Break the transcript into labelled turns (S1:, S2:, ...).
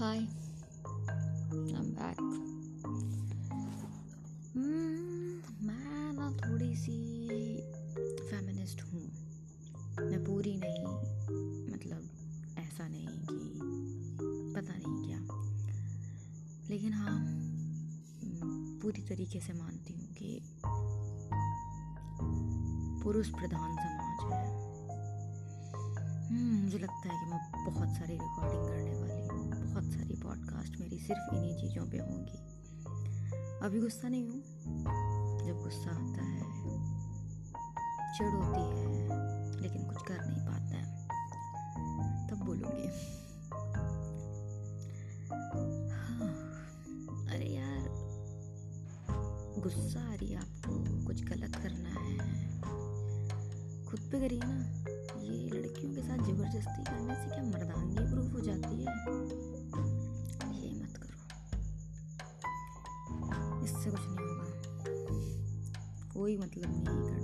S1: Hi, I'm back. Hmm, मैं ना थोड़ी सी फेमिनिस्ट हूँ। मैं पूरी नहीं मतलब ऐसा नहीं कि पता नहीं क्या। लेकिन हाँ पूरी तरीके से मानती हूँ कि पुरुष प्रधान समाज है। हम्म, मुझे लगता है कि मैं बहुत सारी रिकॉर्डिंग करने वाली हूँ। बहुत सारी पॉडकास्ट मेरी सिर्फ़ इन्हीं चीज़ों पे होंगी। अभी गुस्सा नहीं हूँ। जब गुस्सा आता है चिड़ होती है लेकिन कुछ कर नहीं पाता है तब बोलूँगी। हाँ, अरे यार गुस्सा आ रही है आपको कुछ गलत करना है। खुद पे करिए ना ये लड़कियों के साथ ज़बरदस्ती करने कुछ नहीं होगा। कोई मतलब नहीं है